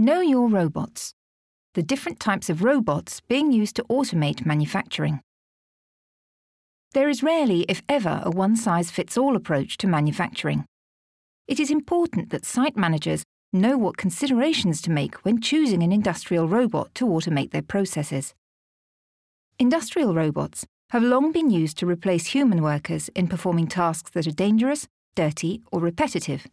Know your robots. The different types of robots being used to automate manufacturing. There is rarely, if ever, a one size fits all approach to manufacturing. It is important that site managers know what considerations to make when choosing an industrial robot to automate their processes. Industrial robots have long been used to replace human workers in performing tasks that are dangerous, dirty, or repetitive.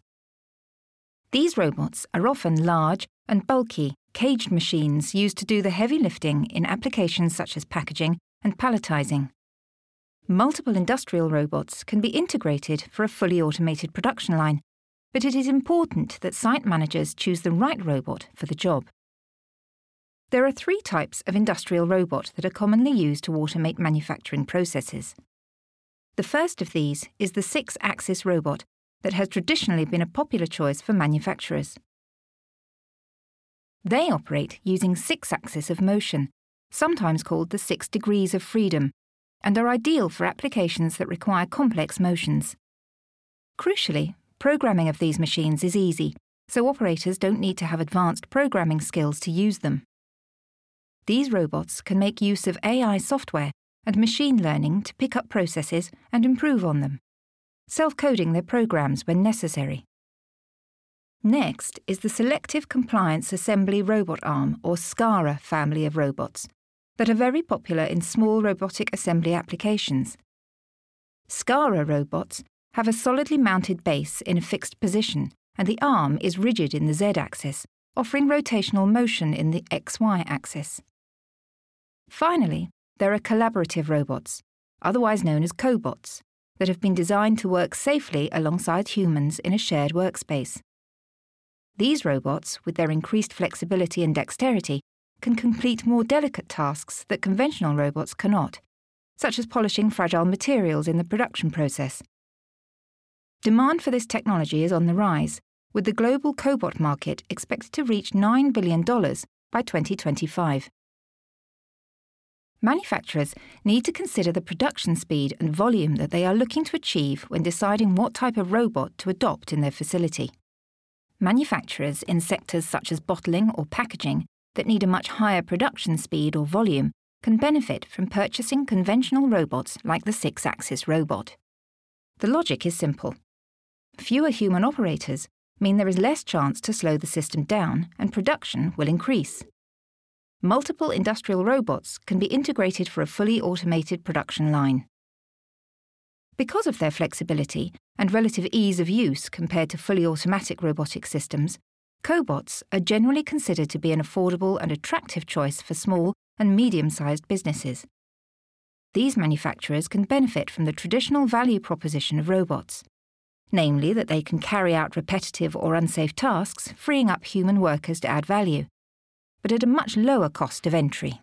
These robots are often large and bulky, caged machines used to do the heavy lifting in applications such as packaging and palletizing. Multiple industrial robots can be integrated for a fully automated production line, but it is important that site managers choose the right robot for the job. There are three types of industrial robot that are commonly used to automate manufacturing processes. The first of these is the six axis robot that has traditionally been a popular choice for manufacturers. They operate using six axis of motion, sometimes called the six degrees of freedom, and are ideal for applications that require complex motions. Crucially, programming of these machines is easy, so operators don't need to have advanced programming skills to use them. These robots can make use of AI software and machine learning to pick up processes and improve on them, self coding their programs when necessary. Next is the Selective Compliance Assembly Robot Arm, or SCARA family of robots, that are very popular in small robotic assembly applications. SCARA robots have a solidly mounted base in a fixed position, and the arm is rigid in the Z axis, offering rotational motion in the XY axis. Finally, there are collaborative robots, otherwise known as cobots, that have been designed to work safely alongside humans in a shared workspace. These robots, with their increased flexibility and dexterity, can complete more delicate tasks that conventional robots cannot, such as polishing fragile materials in the production process. Demand for this technology is on the rise, with the global cobot market expected to reach $9 billion by 2025 manufacturers need to consider the production speed and volume that they are looking to achieve when deciding what type of robot to adopt in their facility. Manufacturers in sectors such as bottling or packaging that need a much higher production speed or volume can benefit from purchasing conventional robots like the six axis robot. The logic is simple. Fewer human operators mean there is less chance to slow the system down and production will increase multiple industrial robots can be integrated for a fully automated production line. Because of their flexibility and relative ease of use compared to fully automatic robotic systems, cobots are generally considered to be an affordable and attractive choice for small and medium sized businesses. These manufacturers can benefit from the traditional value proposition of robots, namely that they can carry out repetitive or unsafe tasks, freeing up human workers to add value but at a much lower cost of entry.